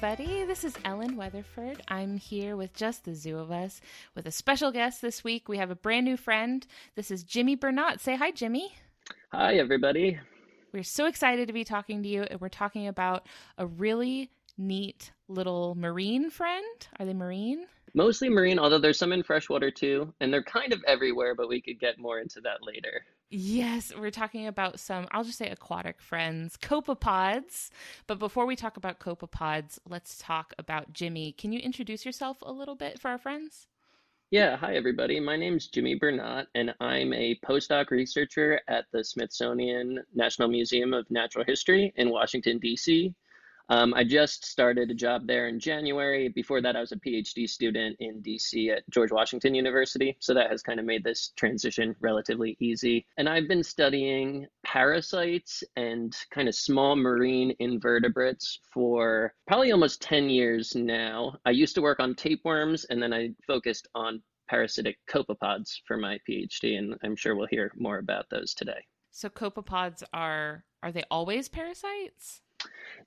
everybody. This is Ellen Weatherford. I'm here with just the zoo of us with a special guest this week. We have a brand new friend. This is Jimmy Bernot. Say hi, Jimmy. Hi, everybody. We're so excited to be talking to you. and We're talking about a really neat little marine friend. Are they marine? Mostly marine, although there's some in freshwater too, and they're kind of everywhere, but we could get more into that later. Yes, we're talking about some, I'll just say aquatic friends, copepods. But before we talk about copepods, let's talk about Jimmy. Can you introduce yourself a little bit for our friends? Yeah, hi everybody. My name's Jimmy Bernot, and I'm a postdoc researcher at the Smithsonian National Museum of Natural History in Washington, D.C. Um, I just started a job there in January. Before that, I was a PhD student in DC at George Washington University. So that has kind of made this transition relatively easy. And I've been studying parasites and kind of small marine invertebrates for probably almost 10 years now. I used to work on tapeworms and then I focused on parasitic copepods for my PhD. And I'm sure we'll hear more about those today. So copepods are, are they always parasites?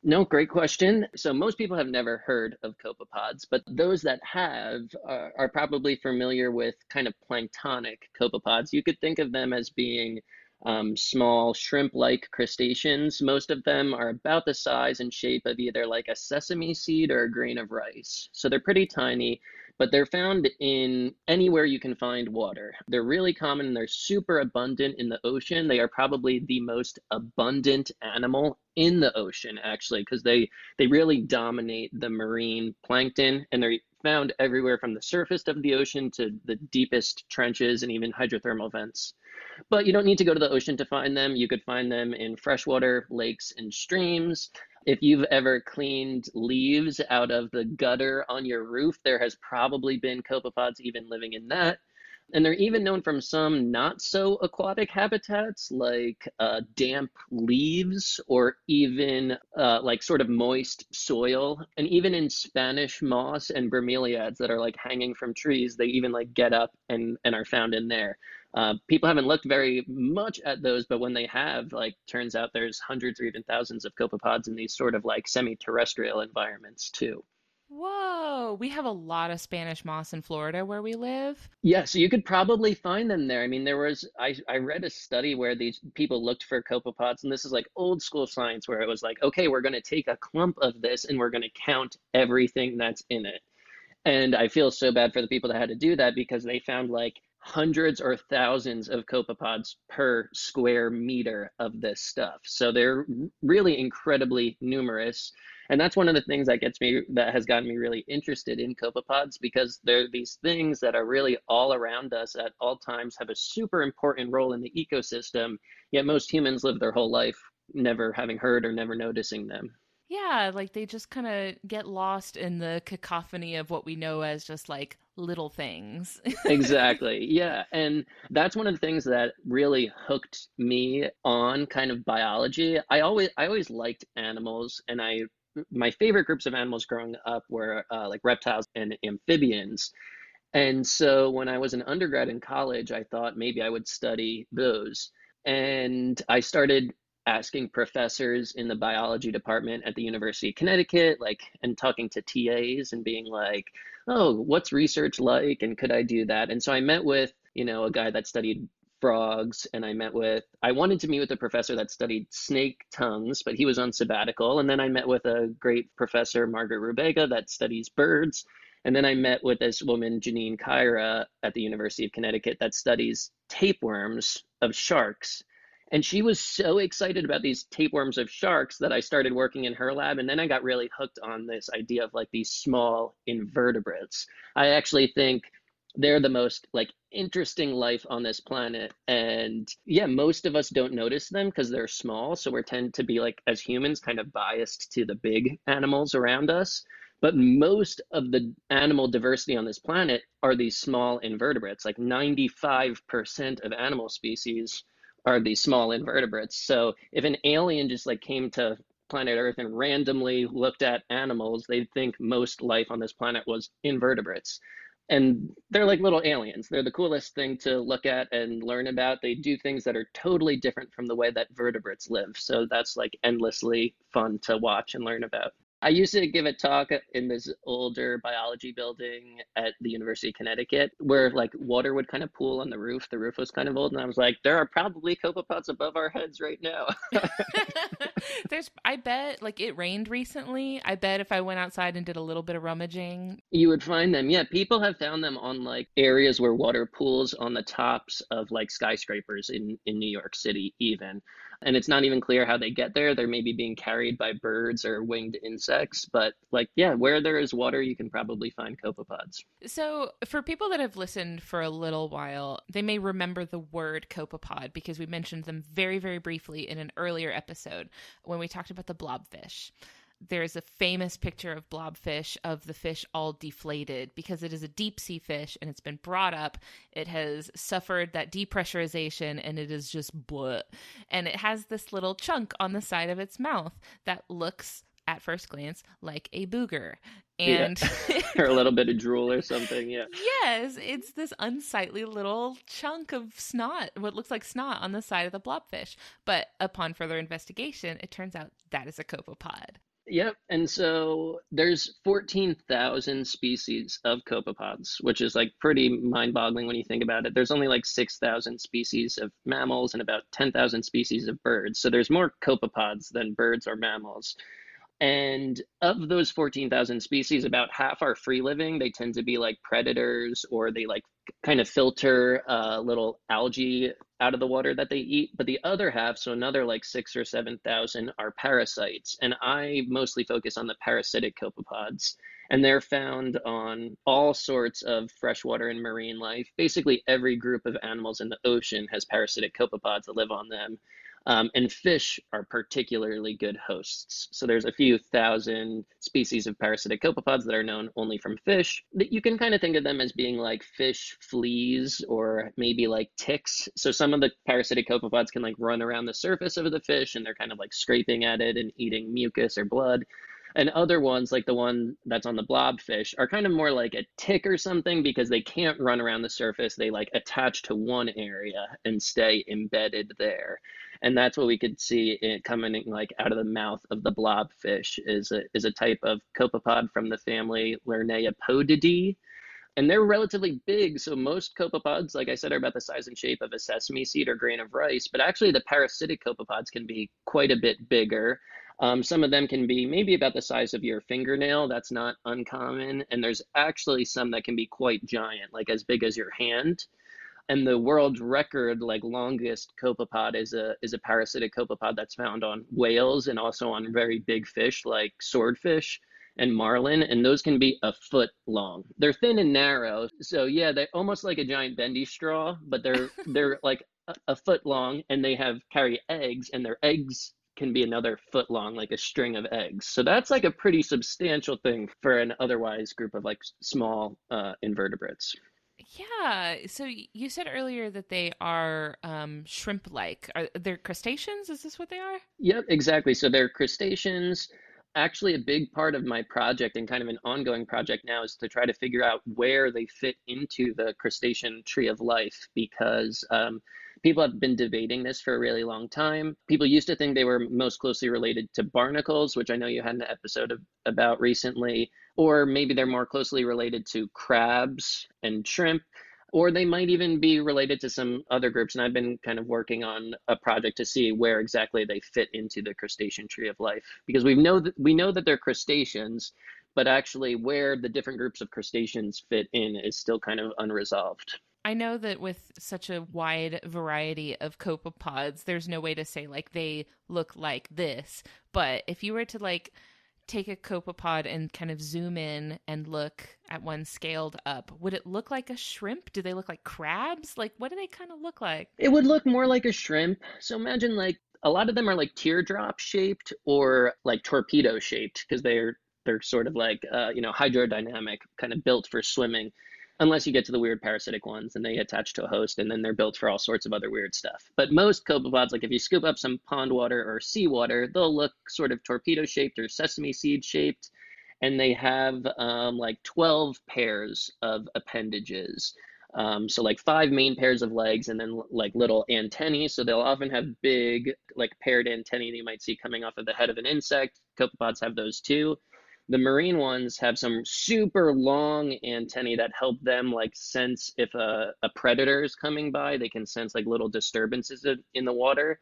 No, great question. So most people have never heard of copepods, but those that have are, are probably familiar with kind of planktonic copepods. You could think of them as being um, small shrimp-like crustaceans. Most of them are about the size and shape of either like a sesame seed or a grain of rice. So they're pretty tiny but they're found in anywhere you can find water. They're really common and they're super abundant in the ocean. They are probably the most abundant animal in the ocean actually because they they really dominate the marine plankton and they're found everywhere from the surface of the ocean to the deepest trenches and even hydrothermal vents. But you don't need to go to the ocean to find them. You could find them in freshwater lakes and streams. If you've ever cleaned leaves out of the gutter on your roof, there has probably been copepods even living in that. And they're even known from some not so aquatic habitats like uh, damp leaves or even uh, like sort of moist soil. And even in Spanish moss and bromeliads that are like hanging from trees, they even like get up and, and are found in there. Uh, people haven't looked very much at those, but when they have, like, turns out there's hundreds or even thousands of copepods in these sort of like semi-terrestrial environments too. Whoa, we have a lot of Spanish moss in Florida where we live. Yeah, so you could probably find them there. I mean, there was I I read a study where these people looked for copepods, and this is like old school science where it was like, okay, we're going to take a clump of this and we're going to count everything that's in it. And I feel so bad for the people that had to do that because they found like hundreds or thousands of copepods per square meter of this stuff. So they're really incredibly numerous. And that's one of the things that gets me, that has gotten me really interested in copepods because they're these things that are really all around us at all times, have a super important role in the ecosystem, yet most humans live their whole life never having heard or never noticing them. Yeah, like they just kind of get lost in the cacophony of what we know as just like little things. exactly. Yeah. And that's one of the things that really hooked me on kind of biology. I always I always liked animals and I my favorite groups of animals growing up were uh, like reptiles and amphibians. And so when I was an undergrad in college, I thought maybe I would study those. And I started asking professors in the biology department at the University of Connecticut, like, and talking to TAs and being like, oh, what's research like? And could I do that? And so I met with, you know, a guy that studied frogs and I met with I wanted to meet with a professor that studied snake tongues, but he was on sabbatical. And then I met with a great professor, Margaret Rubega, that studies birds. And then I met with this woman, Janine Caira, at the University of Connecticut that studies tapeworms of sharks. And she was so excited about these tapeworms of sharks that I started working in her lab. And then I got really hooked on this idea of like these small invertebrates. I actually think they're the most like interesting life on this planet. And yeah, most of us don't notice them because they're small. So we tend to be like, as humans, kind of biased to the big animals around us. But most of the animal diversity on this planet are these small invertebrates. Like 95% of animal species are these small invertebrates. So if an alien just like came to planet Earth and randomly looked at animals, they'd think most life on this planet was invertebrates. And they're like little aliens. They're the coolest thing to look at and learn about. They do things that are totally different from the way that vertebrates live. So that's like endlessly fun to watch and learn about. I used to give a talk in this older biology building at the University of Connecticut where like water would kind of pool on the roof. The roof was kind of old, and I was like, there are probably copepods above our heads right now. There's, I bet, like it rained recently. I bet if I went outside and did a little bit of rummaging, you would find them. Yeah, people have found them on like areas where water pools on the tops of like skyscrapers in in New York City, even and it's not even clear how they get there. They're maybe being carried by birds or winged insects, but like yeah, where there is water, you can probably find copepods. So, for people that have listened for a little while, they may remember the word copepod because we mentioned them very very briefly in an earlier episode when we talked about the blobfish there's a famous picture of blobfish of the fish all deflated because it is a deep sea fish and it's been brought up. It has suffered that depressurization and it is just bleh. And it has this little chunk on the side of its mouth that looks at first glance like a booger and yeah. or a little bit of drool or something yeah yes it's this unsightly little chunk of snot what looks like snot on the side of the blobfish but upon further investigation it turns out that is a copepod Yep. And so there's 14,000 species of copepods, which is like pretty mind boggling when you think about it. There's only like 6,000 species of mammals and about 10,000 species of birds. So there's more copepods than birds or mammals. And of those 14,000 species, about half are free living. They tend to be like predators or they like kind of filter uh, little algae out of the water that they eat. But the other half, so another like six or 7,000, are parasites. And I mostly focus on the parasitic copepods. And they're found on all sorts of freshwater and marine life. Basically, every group of animals in the ocean has parasitic copepods that live on them. Um, and fish are particularly good hosts. So there's a few thousand species of parasitic copepods that are known only from fish. That you can kind of think of them as being like fish fleas or maybe like ticks. So some of the parasitic copepods can like run around the surface of the fish and they're kind of like scraping at it and eating mucus or blood. And other ones, like the one that's on the blobfish, are kind of more like a tick or something because they can't run around the surface. They like attach to one area and stay embedded there and that's what we could see it coming like out of the mouth of the blobfish is a, is a type of copepod from the family Lernaeopodidae. And they're relatively big. So most copepods, like I said, are about the size and shape of a sesame seed or grain of rice. But actually, the parasitic copepods can be quite a bit bigger. Um, some of them can be maybe about the size of your fingernail. That's not uncommon. And there's actually some that can be quite giant, like as big as your hand and the world record like longest copepod is a is a parasitic copepod that's found on whales and also on very big fish like swordfish and marlin and those can be a foot long they're thin and narrow so yeah they're almost like a giant bendy straw but they're they're like a, a foot long and they have carry eggs and their eggs can be another foot long like a string of eggs so that's like a pretty substantial thing for an otherwise group of like small uh, invertebrates yeah. So you said earlier that they are um, shrimp-like. Are they crustaceans? Is this what they are? Yep, exactly. So they're crustaceans. Actually, a big part of my project and kind of an ongoing project now is to try to figure out where they fit into the crustacean tree of life because um, people have been debating this for a really long time. People used to think they were most closely related to barnacles, which I know you had an episode of, about recently or maybe they're more closely related to crabs and shrimp or they might even be related to some other groups and i've been kind of working on a project to see where exactly they fit into the crustacean tree of life because we know that we know that they're crustaceans but actually where the different groups of crustaceans fit in is still kind of unresolved I know that with such a wide variety of copepods, there's no way to say like they look like this. But if you were to like take a copepod and kind of zoom in and look at one scaled up, would it look like a shrimp? Do they look like crabs? Like, what do they kind of look like? It would look more like a shrimp. So imagine like a lot of them are like teardrop shaped or like torpedo shaped because they're they're sort of like uh, you know hydrodynamic, kind of built for swimming unless you get to the weird parasitic ones and they attach to a host and then they're built for all sorts of other weird stuff. But most copepods, like if you scoop up some pond water or seawater, they'll look sort of torpedo shaped or sesame seed shaped. And they have um, like 12 pairs of appendages. Um, so like five main pairs of legs and then like little antennae. So they'll often have big like paired antennae that you might see coming off of the head of an insect. Copepods have those too The marine ones have some super long antennae that help them like sense if a, a predator is coming by. They can sense like little disturbances in the water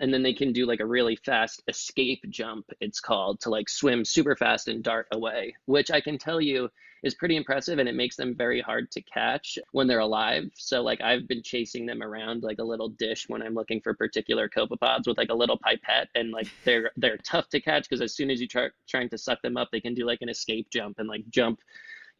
and then they can do like a really fast escape jump it's called to like swim super fast and dart away which i can tell you is pretty impressive and it makes them very hard to catch when they're alive. So like i've been chasing them around like a little dish when i'm looking for particular copepods with like a little pipette and like they're they're tough to catch because as soon as you try trying to suck them up they can do like an escape jump and like jump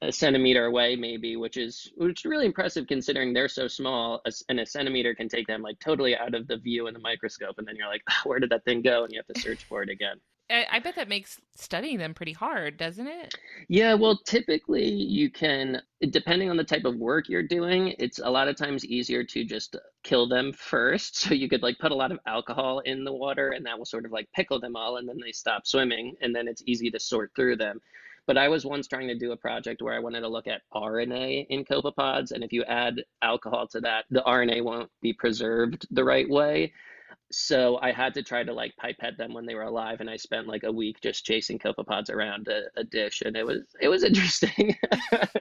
a centimeter away maybe which is which is really impressive considering they're so small and a centimeter can take them like totally out of the view in the microscope and then you're like where did that thing go and you have to search for it again I, bet that makes studying them pretty hard, doesn't it? Yeah, well, typically you can, depending on the type of work you're doing, it's a lot of times easier to just kill them first. So you could like put a lot of alcohol in the water and that will sort of like pickle them all and then they stop swimming and then it's easy to sort through them. But I was once trying to do a project where I wanted to look at RNA in copepods. And if you add alcohol to that, the RNA won't be preserved the right way so I had to try to like pipette them when they were alive, and I spent like a week just chasing copepods around a, a dish, and it was it was interesting.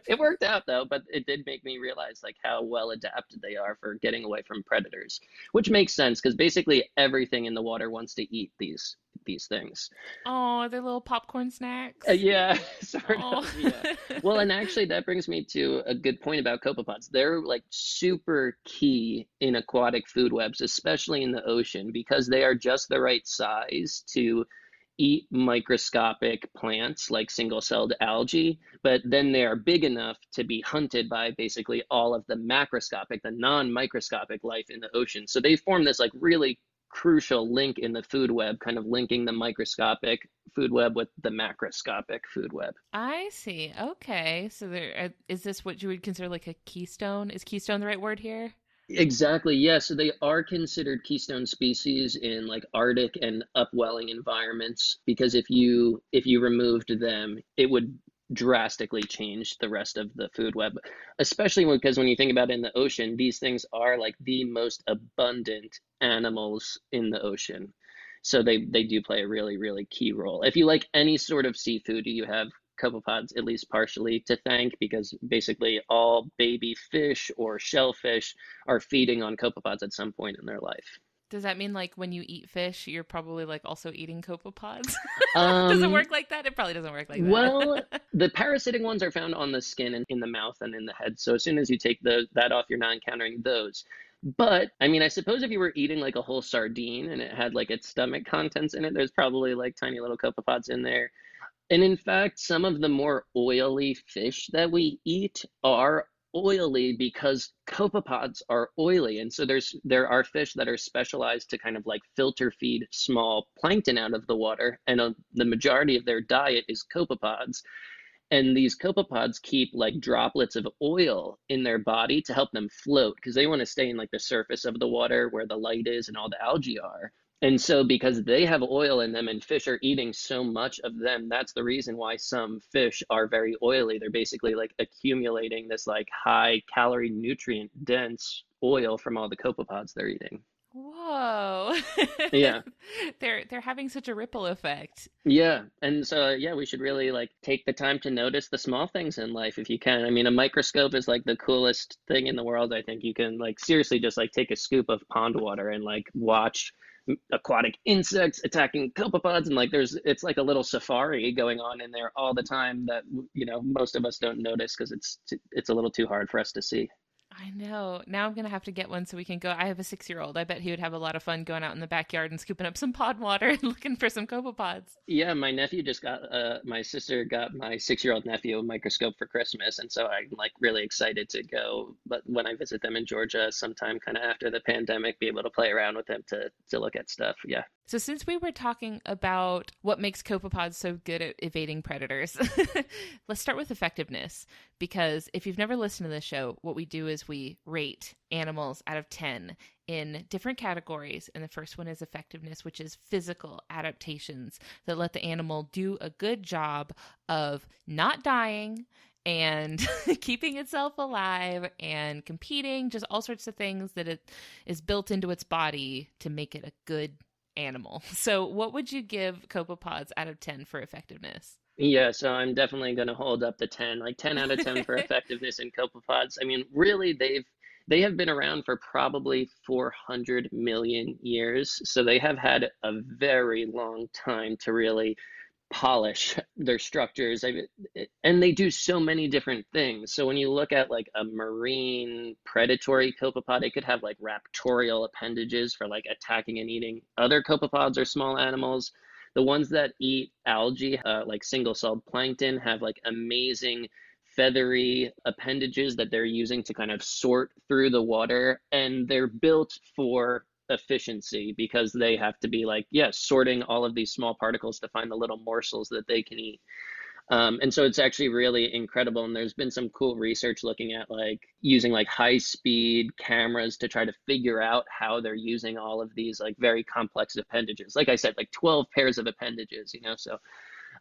it worked out though, but it did make me realize like how well adapted they are for getting away from predators, which makes sense because basically everything in the water wants to eat these these things. Oh, they're little popcorn snacks. Uh, yeah, sort oh. of. Yeah. well, and actually, that brings me to a good point about copepods. They're like super key in aquatic food webs, especially in the ocean, because they are just the right size to eat microscopic plants like single celled algae, but then they are big enough to be hunted by basically all of the macroscopic, the non microscopic life in the ocean. So they form this like really crucial link in the food web, kind of linking the microscopic food web with the macroscopic food web. I see. Okay. So there uh, this what you would consider like a keystone? Is keystone the right word here? Exactly. Yeah. So they are considered keystone species in like Arctic and upwelling environments because if you if you removed them, it would drastically change the rest of the food web, especially because when you think about it in the ocean, these things are like the most abundant animals in the ocean. So they, they do play a really, really key role. If you like any sort of seafood, do you have copepods at least partially to thank because basically all baby fish or shellfish are feeding on copepods at some point in their life. Does that mean like when you eat fish, you're probably like also eating copepods? Um, does it um, work like that? It probably doesn't work like that. well, the parasitic ones are found on the skin and in the mouth and in the head. So as soon as you take the, that off, you're not encountering those. But I mean, I suppose if you were eating like a whole sardine and it had like its stomach contents in it, there's probably like tiny little copepods in there. And in fact, some of the more oily fish that we eat are oily because copepods are oily. And so there's there are fish that are specialized to kind of like filter feed small plankton out of the water. And uh, the majority of their diet is copepods and these copepods keep like droplets of oil in their body to help them float because they want to stay in like the surface of the water where the light is and all the algae are and so, because they have oil in them and fish are eating so much of them, that's the reason why some fish are very oily. They're basically like accumulating this like high calorie, nutrient dense oil from all the copepods they're eating. Whoa. yeah. they're they're having such a ripple effect. Yeah. And so uh, yeah, we should really like take the time to notice the small things in life if you can. I mean, a microscope is like the coolest thing in the world. I think you can like seriously just like take a scoop of pond water and like watch aquatic insects attacking copepods and like there's it's like a little safari going on in there all the time that you know most of us don't notice because it's it's a little too hard for us to see I know. Now I'm gonna have to get one so we can go. I have a six year old. I bet he would have a lot of fun going out in the backyard and scooping up some pod water and looking for some copepods. Yeah, my nephew just got. Uh, my sister got my six year old nephew a microscope for Christmas, and so I'm like really excited to go. But when I visit them in Georgia, sometime kind of after the pandemic, be able to play around with them to to look at stuff. Yeah. So, since we were talking about what makes copepods so good at evading predators, let's start with effectiveness. Because if you've never listened to this show, what we do is we rate animals out of 10 in different categories. And the first one is effectiveness, which is physical adaptations that let the animal do a good job of not dying and keeping itself alive and competing, just all sorts of things that it is built into its body to make it a good animal. So, what would you give copepods out of 10 for effectiveness? Yeah, so I'm definitely going to hold up the 10, like 10 out of 10 for effectiveness in copepods. I mean, really, they've they have been around for probably 400 million years, so they have had a very long time to really polish their structures and they do so many different things so when you look at like a marine predatory copepod it could have like raptorial appendages for like attacking and eating other copepods or small animals the ones that eat algae, uh, like single celled plankton, have like amazing feathery appendages that they're using to kind of sort through the water. And they're built for efficiency because they have to be like, yeah, sorting all of these small particles to find the little morsels that they can eat. Um, and so it's actually really incredible. And there's been some cool research looking at like using like high speed cameras to try to figure out how they're using all of these like very complex appendages. Like I said, like 12 pairs of appendages, you know, so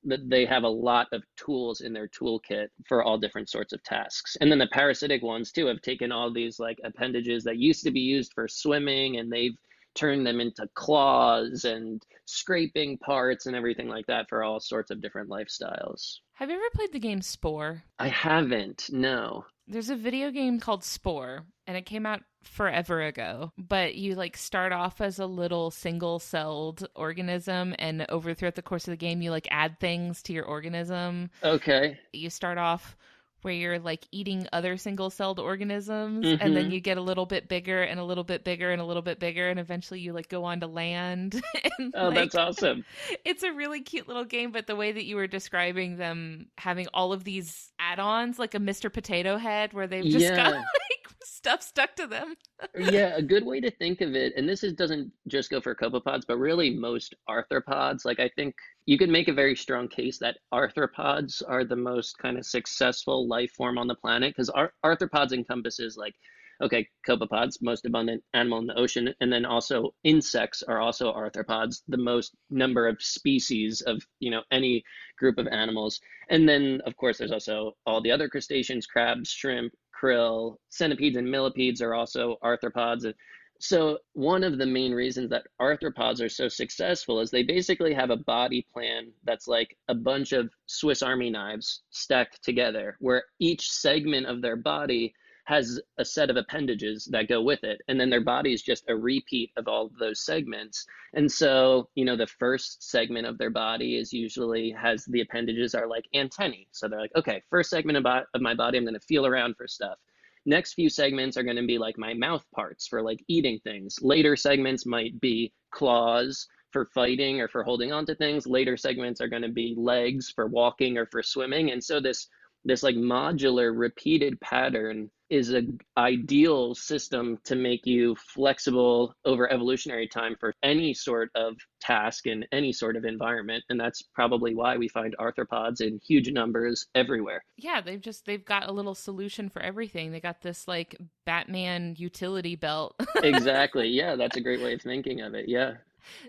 they have a lot of tools in their toolkit for all different sorts of tasks. And then the parasitic ones too have taken all these like appendages that used to be used for swimming and they've turned them into claws and scraping parts and everything like that for all sorts of different lifestyles. Have you ever played the game Spore? I haven't, no. There's a video game called Spore, and it came out forever ago. But you like start off as a little single celled organism, and over throughout the course of the game, you like add things to your organism. Okay. You start off where you're like eating other single celled organisms mm-hmm. and then mm-hmm. you get a little bit bigger and a little bit bigger and a little bit bigger and eventually you like go on to land and, oh like, that's awesome it's a really cute little game but the way that you were describing them having all of these add-ons like a mr potato head where they've just yeah. got stuff stuck to them. Yeah a good way to think of it and this is doesn't just go for copepods but really most arthropods like i think you could make a very strong case that arthropods are the most kind of successful life form on the planet because ar- arthropods encompasses like okay copepods most abundant animal in the ocean and then also insects are also arthropods the most number of species of you know any group of animals. And then of course there's also all the other crustaceans crabs shrimp krill centipedes and millipedes are also arthropods. So, one of the main reasons that arthropods are so successful is they basically have a body plan that's like a bunch of Swiss Army knives stacked together, where each segment of their body has a set of appendages that go with it. And then their body is just a repeat of all of those segments. And so, you know, the first segment of their body is usually has the appendages are like antennae. So they're like, okay, first segment of, of my body, I'm going to feel around for stuff. Next few segments are going to be like my mouth parts for like eating things. Later segments might be claws for fighting or for holding onto things. Later segments are going to be legs for walking or for swimming. And so this this like modular repeated pattern is an ideal system to make you flexible over evolutionary time for any sort of task in any sort of environment. And that's probably why we find arthropods in huge numbers everywhere. Yeah they've just they've got a little solution for everything. They got this like batman utility belt. Exactly. Yeah that's a great way of thinking of it. Yeah.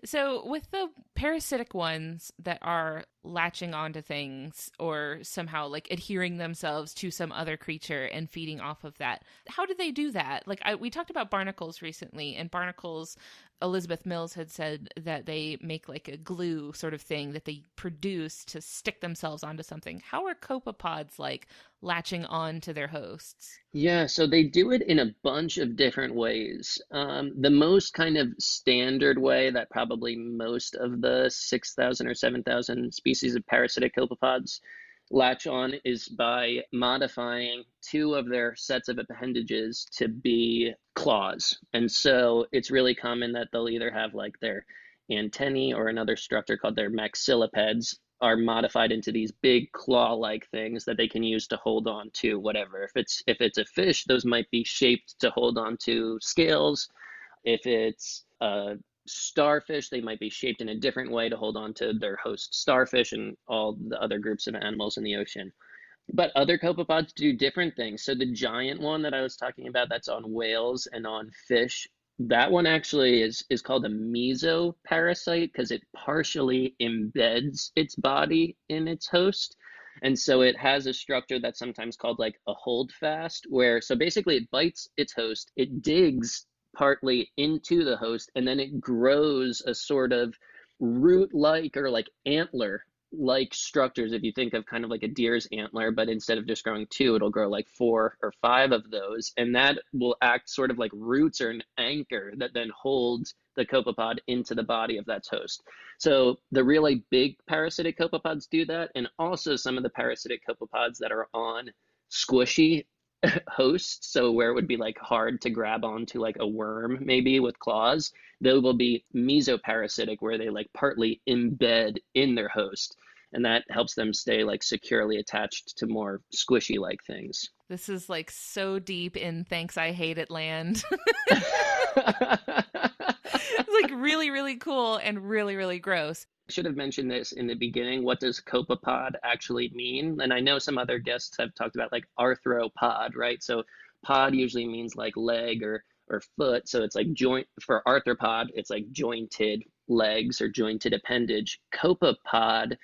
So, with the parasitic ones that are latching onto things or somehow like adhering themselves to some other creature and feeding off of that, how do they do that? Like, I, we talked about barnacles recently, and barnacles Elizabeth Mills had said that they make like a glue sort of thing that they produce to stick themselves onto something. How are copepods like latching on to their hosts? Yeah, so they do it in a bunch of different ways. Um, the most kind of standard way that probably most of the 6,000 or 7,000 species of parasitic copepods latch on is by modifying two of their sets of appendages to be claws. And so it's really common that they'll either have like their antennae or another structure called their maxillipeds are modified into these big claw-like things that they can use to hold on to whatever. If it's if it's a fish, those might be shaped to hold on to scales. If it's a starfish, they might be shaped in a different way to hold on to their host starfish and all the other groups of animals in the ocean. But other copepods do different things. So the giant one that I was talking about that's on whales and on fish, that one actually is is called a mesoparasite because it partially embeds its body in its host. And so it has a structure that's sometimes called like a holdfast, where so basically it bites its host, it digs partly into the host, and then it grows a sort of root like or like antler like structures if you think of kind of like a deer's antler but instead of just growing two it'll grow like four or five of those and that will act sort of like roots or an anchor that then holds the copepod into the body of that host. So the really big parasitic copepods do that and also some of the parasitic copepods that are on squishy hosts so where it would be like hard to grab onto like a worm maybe with claws they will be mesoparasitic where they like partly embed in their host and that helps them stay like securely attached to more squishy like things. This is like so deep in thanks i hate it land. It's like really really cool and really really gross should have mentioned this in the beginning. What does copepod actually mean? And I know some other guests have talked about like arthropod, right? So pod usually means like leg or or foot. So it's like joint for arthropod, it's like jointed legs or jointed appendage. Copepod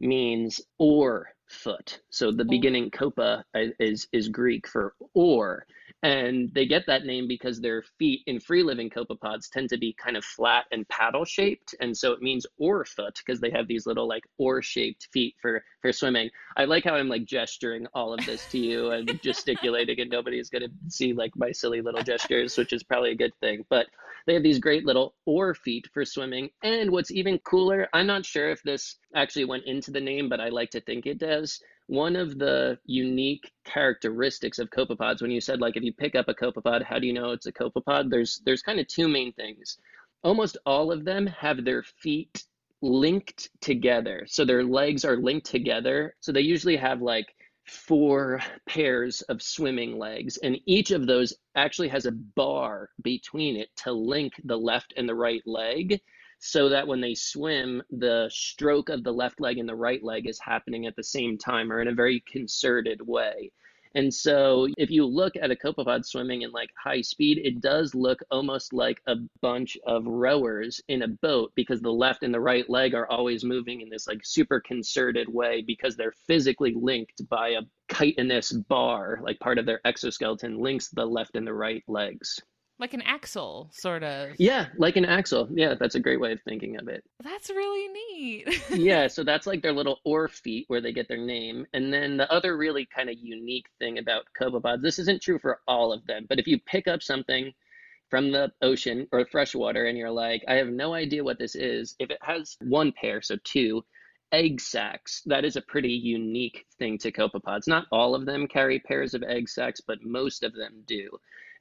means or foot. So the oh. beginning copa uh, is is Greek for or. And they get that name because their feet in free living copepods tend to be kind of flat and paddle shaped. And so it means oar foot because they have these little like oar shaped feet for for swimming. I like how i'm like gesturing all of this to you and gesticulating and nobody's going to see like my silly little gestures which is probably a good thing. But they have these great little oar feet for swimming. And what's even cooler i'm not sure if this actually went into the name but i like to think it does one of the unique characteristics of copepods. When you said like if you pick up a copepod how do you know it's a copepod? There's there's kind of two main things. Almost all of them have their feet linked together. So their legs are linked together. So they usually have like four pairs of swimming legs and each of those actually has a bar between it to link the left and the right leg so that when they swim, the stroke of the left leg and the right leg is happening at the same time or in a very concerted way. And so if you look at a copepod swimming in like high speed, it does look almost like a bunch of rowers in a boat because the left and the right leg are always moving in this like super concerted way because they're physically linked by a chitinous bar, like part of their exoskeleton links the left and the right legs like an axle sort of. Yeah like an axle. Yeah that's a great way of thinking of it. That's really neat. Yeah so that's like their little oar feet where they get their name. And then the other really kind of unique thing about copepods this isn't true for all of them but if you pick up something from the ocean or freshwater and you're like i have no idea what this is if it has one pair so two egg sacs that is a pretty unique thing to copepods not all of them carry pairs of egg sacs but most of them do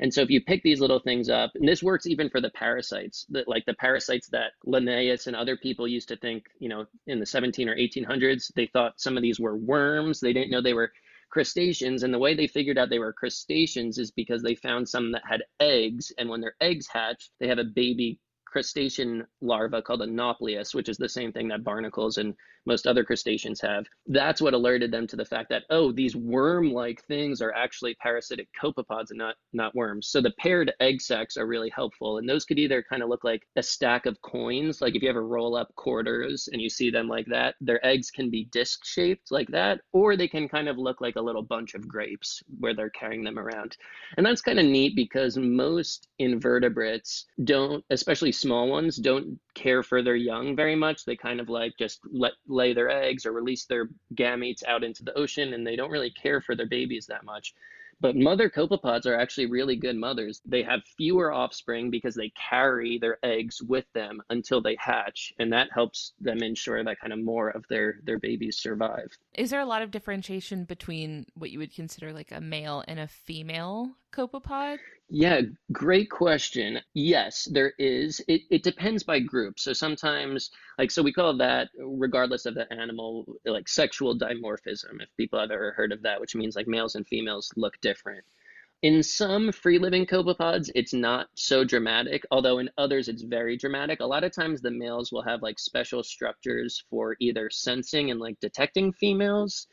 and so if you pick these little things up, and this works even for the parasites, that like the parasites that Linnaeus and other people used to think, you know, in the 17 or 1800s, they thought some of these were worms. They didn't know they were crustaceans. And the way they figured out they were crustaceans is because they found some that had eggs. And when their eggs hatch, they have a baby crustacean larva called a nauplius, which is the same thing that barnacles and most other crustaceans have. That's what alerted them to the fact that, oh, these worm-like things are actually parasitic copepods and not, not worms. So the paired egg sacs are really helpful. And those could either kind of look like a stack of coins, like if you ever roll up quarters and you see them like that, their eggs can be disc shaped like that, or they can kind of look like a little bunch of grapes where they're carrying them around. And that's kind of neat because most invertebrates don't, especially small ones, don't care for their young very much. They kind of like just let lay their eggs or release their gametes out into the ocean and they don't really care for their babies that much. But mother copepods are actually really good mothers. They have fewer offspring because they carry their eggs with them until they hatch, and that helps them ensure that kind of more of their their babies survive. Is there a lot of differentiation between what you would consider like a male and a female copepod? Yeah, great question. Yes, there is. It, it depends by group. So sometimes, like, so we call that, regardless of the animal, like sexual dimorphism, if people have ever heard of that, which means like males and females look different. In some free living copepods, it's not so dramatic, although in others it's very dramatic. A lot of times the males will have like special structures for either sensing and like detecting females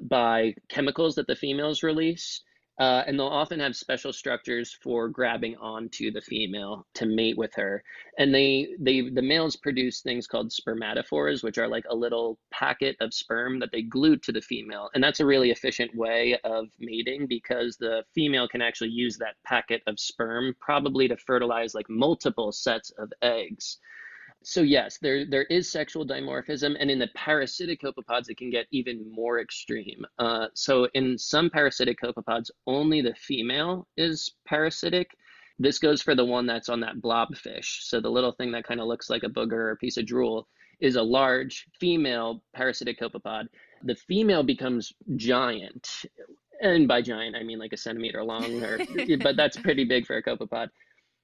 by chemicals that the females release. Uh, and they'll often have special structures for grabbing onto the female to mate with her. And they, they, the males produce things called spermatophores, which are like a little packet of sperm that they glue to the female. And that's a really efficient way of mating because the female can actually use that packet of sperm probably to fertilize like multiple sets of eggs. So yes, there there is sexual dimorphism, and in the parasitic copepods, it can get even more extreme. Uh, so in some parasitic copepods, only the female is parasitic. This goes for the one that's on that blobfish. So the little thing that kind of looks like a booger or a piece of drool is a large female parasitic copepod. The female becomes giant, and by giant I mean like a centimeter long, or but that's pretty big for a copepod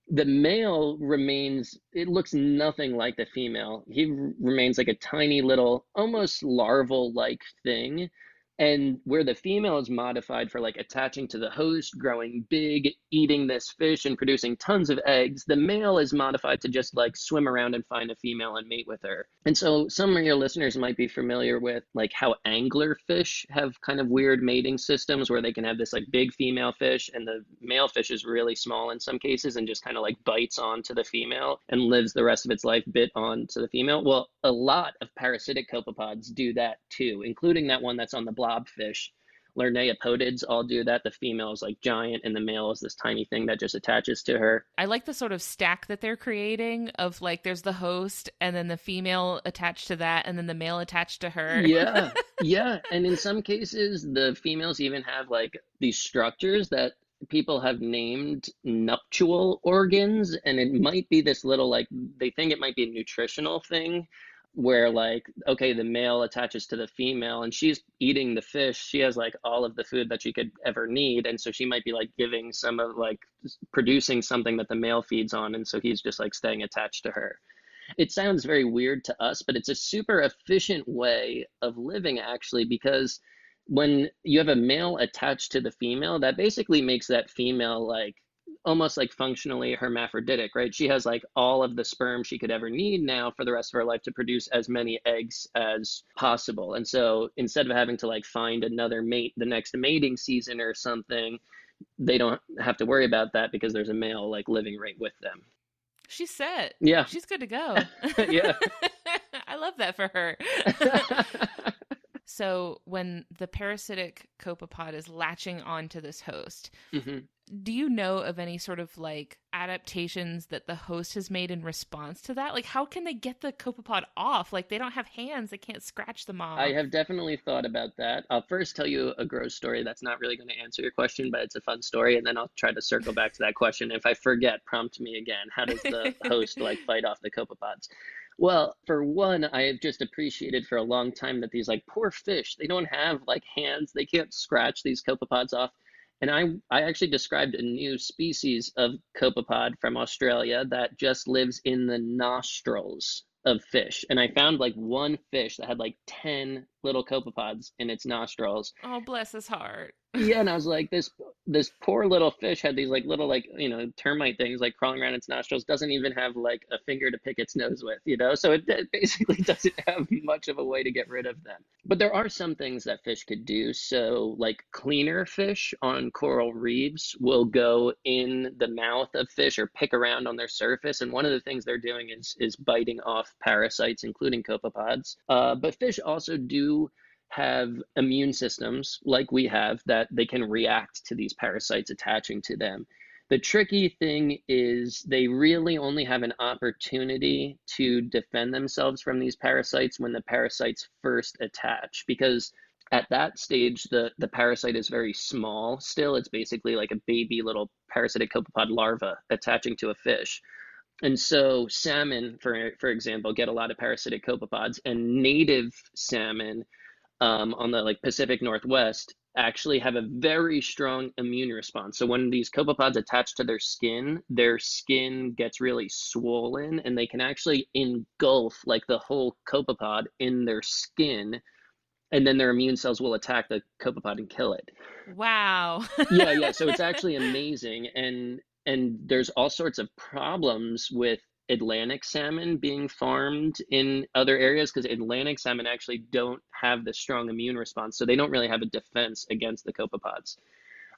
the male remains it looks nothing like the female. He remains like a tiny little almost larval like thing and where the female is modified for like attaching to the host, growing big, eating this fish, and producing tons of eggs, the male is modified to just like swim around and find a female and mate with her. And so some of your listeners might be familiar with like how anglerfish have kind of weird mating systems where they can have this like big female fish and the male fish is really small in some cases and just kind of like bites onto the female and lives the rest of its life bit on to the female. Well, a lot of parasitic copepods do that too, including that one that's on the blobfish. Lernaeopodids all do that. The female is like giant, and the male is this tiny thing that just attaches to her. I like the sort of stack that they're creating of like there's the host, and then the female attached to that, and then the male attached to her. Yeah, yeah. And in some cases, the females even have like these structures that people have named nuptial organs, and it might be this little like they think it might be a nutritional thing where like okay the male attaches to the female and she's eating the fish she has like all of the food that she could ever need and so she might be like giving some of like producing something that the male feeds on and so he's just like staying attached to her. It sounds very weird to us but it's a super efficient way of living actually because when you have a male attached to the female that basically makes that female like almost like functionally hermaphroditic, right? She has like all of the sperm she could ever need now for the rest of her life to produce as many eggs as possible. And so instead of having to like find another mate the next mating season or something, they don't have to worry about that because there's a male like living right with them. She's set. Yeah. She's good to go. yeah. I love that for her. so when the parasitic copepod is latching onto this host, mm-hmm do you know of any sort of like adaptations that the host has made in response to that? Like, how can they get the copepod off? Like, they don't have hands; they can't scratch them off. I have definitely thought about that. I'll first tell you a gross story that's not really going to answer your question, but it's a fun story, and then I'll try to circle back to that question. If I forget, prompt me again. How does the host like fight off the copepods? Well, for one, I have just appreciated for a long time that these like poor fish, they don't have like hands, they can't scratch these copepods off and I, I actually described a new species of copepod from Australia that just lives in the nostrils of fish. And I found like one fish that had like 10 little copepods in its nostrils. Oh, bless his heart yeah, and I was like, this this poor little fish had these like little like you know termite things like crawling around its nostrils. Doesn't even have like a finger to pick its nose with, you know. So it, it basically doesn't have much of a way to get rid of them. But there are some things that fish could do. So like cleaner fish on coral reefs will go in the mouth of fish or pick around on their surface, and one of the things they're doing is is biting off parasites, including copepods. Uh, but fish also do have immune systems like we have that they can react to these parasites attaching to them. The tricky thing is they really only have an opportunity to defend themselves from these parasites when the parasites first attach because at that stage the, the parasite is very small still it's basically like a baby little parasitic copepod larva attaching to a fish and so salmon for for example get a lot of parasitic copepods and native salmon um, on the like Pacific Northwest actually have a very strong immune response. So when these copepods attach to their skin, their skin gets really swollen and they can actually engulf like the whole copepod in their skin and then their immune cells will attack the copepod and kill it. Wow. yeah, yeah, so it's actually amazing and and there's all sorts of problems with Atlantic salmon being farmed in other areas because Atlantic salmon actually don't have the strong immune response, so they don't really have a defense against the copepods.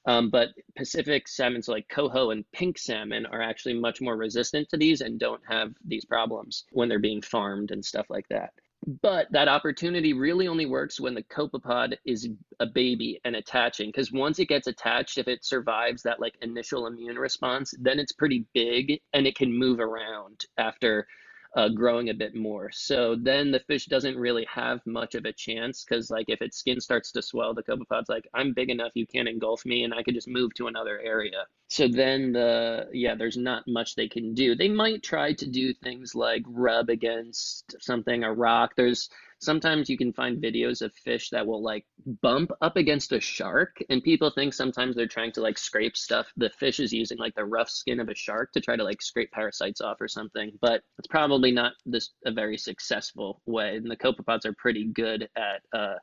Um, but Pacific salmon, so like coho and pink salmon, are actually much more resistant to these and don't have these problems when they're being farmed and stuff like that. But that opportunity really only works when the copepod is a baby and attaching. Because once it gets attached, if it survives that like initial immune response, then it's pretty big and it can move around after uh, growing a bit more. So then the fish doesn't really have much of a chance because, like, if its skin starts to swell, the copepod's like, I'm big enough, you can't engulf me, and I could just move to another area. So then the, yeah, there's not much they can do. They might try to do things like rub against something, a rock. There's sometimes you can find videos of fish that will like bump up against a shark and people think sometimes they're trying to like scrape stuff. The fish is using like the rough skin of a shark to try to like scrape parasites off or something but it's probably not this a very successful way and the copepods are pretty good at uh,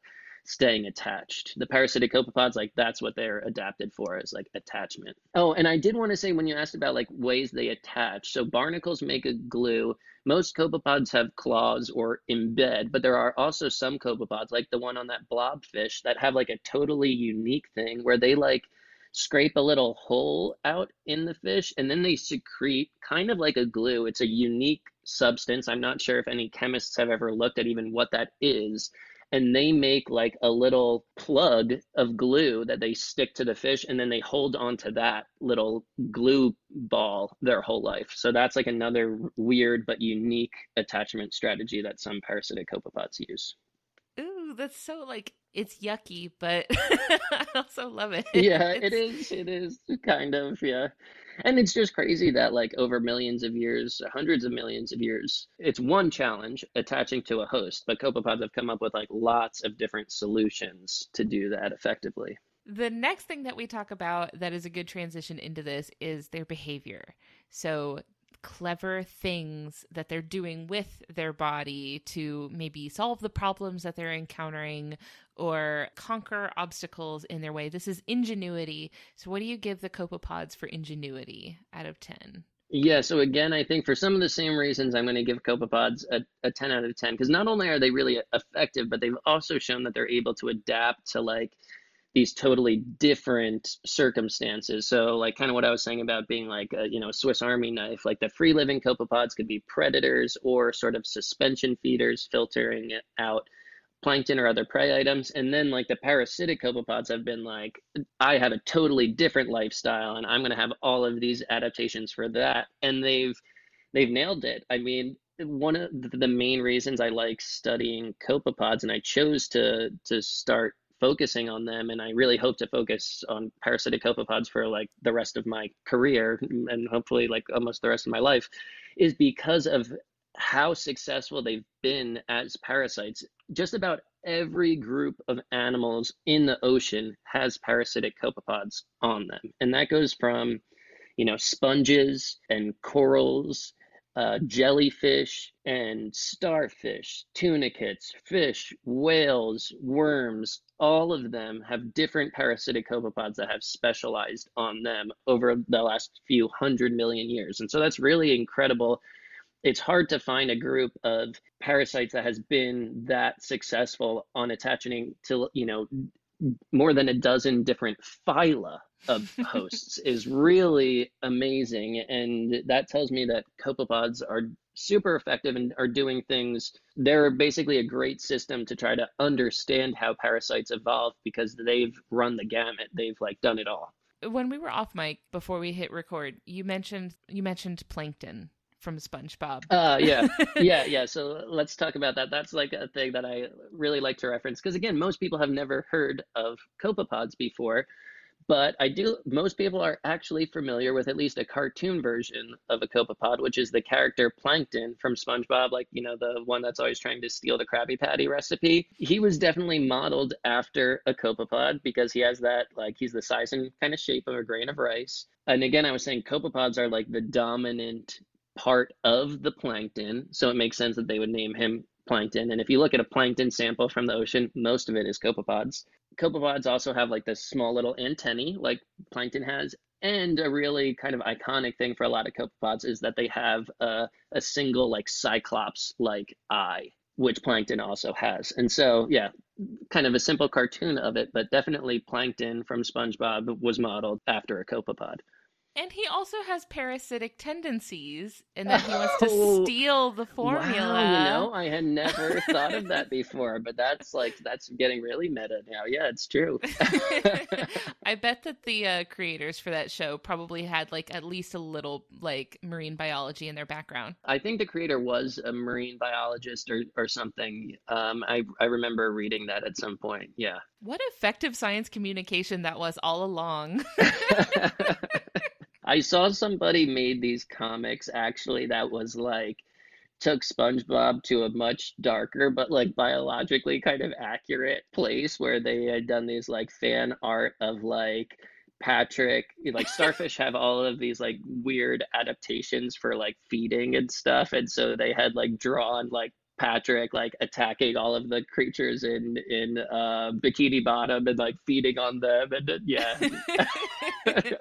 staying attached. The parasitic copepods, like that's what they're adapted for, is like attachment. Oh, and I did want to say when you asked about like ways they attach, so barnacles make a glue. Most copepods have claws or embed, but there are also some copepods, like the one on that blobfish, that have like a totally unique thing where they like scrape a little hole out in the fish and then they secrete kind of like a glue. It's a unique substance. I'm not sure if any chemists have ever looked at even what that is, and they make like a little plug of glue that they stick to the fish and then they hold onto that little glue ball their whole life. So that's like another weird but unique attachment strategy that some parasitic copepods use. Ooh that's so like it's yucky but i also love it yeah it's... it is it is kind of yeah and it's just crazy that, like, over millions of years, hundreds of millions of years, it's one challenge attaching to a host, but copepods have come up with like lots of different solutions to do that effectively. The next thing that we talk about that is a good transition into this is their behavior. So, clever things that they're doing with their body to maybe solve the problems that they're encountering or conquer obstacles in their way. This is ingenuity. So, what do you give the copepods for ingenuity out of 10? Yeah, so again, I think for some of the same reasons, I'm going to give copepods a, a 10 out of 10 because not only are they really effective, but they've also shown that they're able to adapt to like these totally different circumstances. So, like, kind of what I was saying about being like a you know Swiss Army knife, like the free living copepods could be predators or sort of suspension feeders, filtering out plankton or other prey items. And then like the parasitic copepods have been like, I have a totally different lifestyle and I'm going to have all of these adaptations for that. And they've, they've nailed it. I mean, one of the main reasons I like studying copepods and I chose to, to start focusing on them and I really hope to focus on parasitic copepods for like the rest of my career and hopefully like almost the rest of my life is because of how successful they've been as parasites. Just about every group of animals in the ocean has parasitic copepods on them. And that goes from, you know, sponges and corals, uh, jellyfish and starfish, tunicates, fish, whales, worms, all of them have different parasitic copepods that have specialized on them over the last few hundred million years. And so that's really incredible it's hard to find a group of parasites that has been that successful on attaching to you know more than a dozen different phyla of hosts is really amazing. And that tells me that copepods are super effective and are doing things. They're basically a great system to try to understand how parasites evolve because they've run the gamut. They've like done it all. When we were off mic before we hit record you mentioned you mentioned plankton from SpongeBob. Uh, yeah, yeah, yeah. So let's talk about that. That's like a thing that I really like to reference because again, most people have never heard of copepods before, but I do. Most people are actually familiar with at least a cartoon version of a copepod, which is the character Plankton from SpongeBob, like you know the one that's always trying to steal the Krabby Patty recipe. He was definitely modeled after a copepod because he has that like he's the size and kind of shape of a grain of rice. And again, I was saying copepods are like the dominant part of the plankton, so it makes sense that they would name him plankton. And if you look at a plankton sample from the ocean, most of it is copepods. Copepods also have like this small little antennae, like plankton has. And a really kind of iconic thing for a lot of copepods is that they have a, a single like cyclops like eye, which plankton also has. And so, yeah, kind of a simple cartoon of it, but definitely plankton from SpongeBob was modeled after a copepod. And he also has parasitic tendencies, and then he wants to oh, steal the formula. Wow, you know, I had never thought of that before, but that's like that's getting really meta now. Yeah, it's true. I bet that the uh, creators for that show probably had like at least a little like marine biology in their background. I think the creator was a marine biologist or or something. Um, I I remember reading that at some point. Yeah. What effective science communication that was all along. I saw somebody made these comics actually that was like took SpongeBob to a much darker but like biologically kind of accurate place where they had done these like fan art of like Patrick, like starfish have all of these like weird adaptations for like feeding and stuff. And so they had like drawn like Patrick like attacking all of the creatures in in uh, Bikini Bottom and like feeding on them and uh, yeah,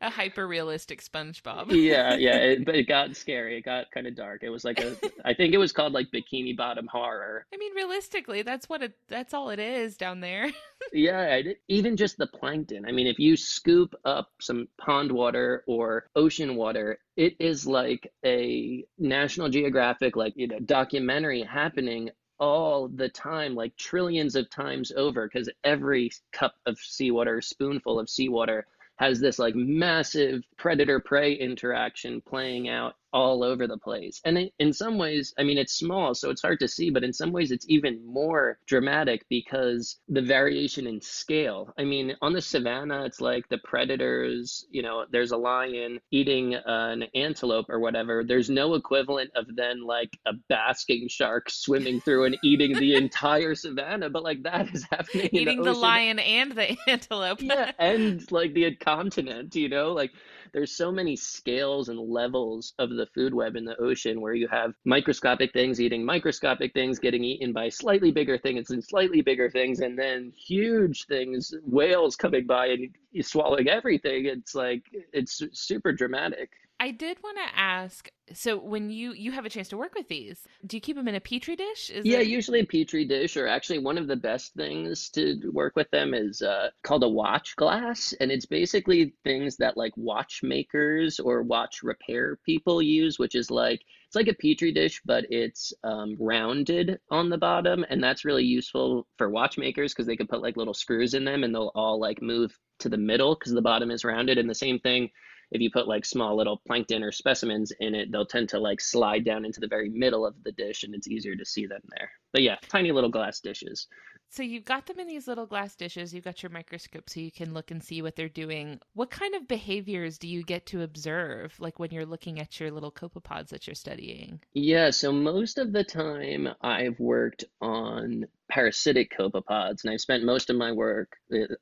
a hyper realistic SpongeBob. yeah, yeah, it, but it got scary. It got kind of dark. It was like a, I think it was called like Bikini Bottom horror. I mean, realistically, that's what it. That's all it is down there. yeah, even just the plankton. I mean, if you scoop up some pond water or ocean water it is like a National Geographic, like, you know, documentary happening all the time, like trillions of times over, because every cup of seawater, spoonful of seawater has this like massive predator prey interaction playing out all over the place. And in some ways, I mean, it's small, so it's hard to see, but in some ways, it's even more dramatic because the variation in scale. I mean, on the savannah, it's like the predators, you know, there's a lion eating an antelope or whatever. There's no equivalent of then like a basking shark swimming through and eating the entire savannah, but like that is happening. Eating the, the lion and the antelope. yeah, and like the continent, you know, like there's so many scales and levels of the food web in the ocean where you have microscopic things eating microscopic things getting eaten by slightly bigger things and slightly bigger things and then huge things whales coming by and swallowing everything. It's like it's super dramatic I did want to ask. So when you you have a chance to work with these, do you keep them in a petri dish? Is yeah, usually a petri dish. Or actually, one of the best things to work with them is uh, called a watch glass, and it's basically things that like watchmakers or watch repair people use, which is like it's like a petri dish, but it's um, rounded on the bottom, and that's really useful for watchmakers because they can put like little screws in them, and they'll all like move to the middle because the bottom is rounded. And the same thing if you put like small little plankton or specimens in it, they'll tend to like slide down into the very middle of the dish and it's easier to see them there. But yeah, tiny little glass dishes. So you've got them in these little glass dishes. You've got your microscope so you can look and see what they're doing. What kind of behaviors do you get to observe, like when you're looking at your little copepods that you're studying? Yeah, so most of the time I've worked on parasitic copepods and I've spent most of my work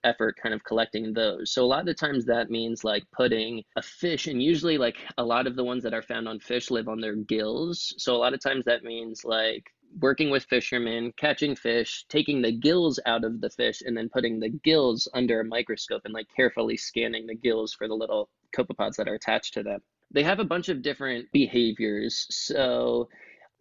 effort kind of collecting those. So a lot of times that means like putting a fish and usually like a lot of the ones that are found on fish live on their gills. So a lot of times that means like working with fishermen, catching fish, taking the gills out of the fish, and then putting the gills under a microscope and like carefully scanning the gills for the little copepods that are attached to them. They have a bunch of different behaviors. So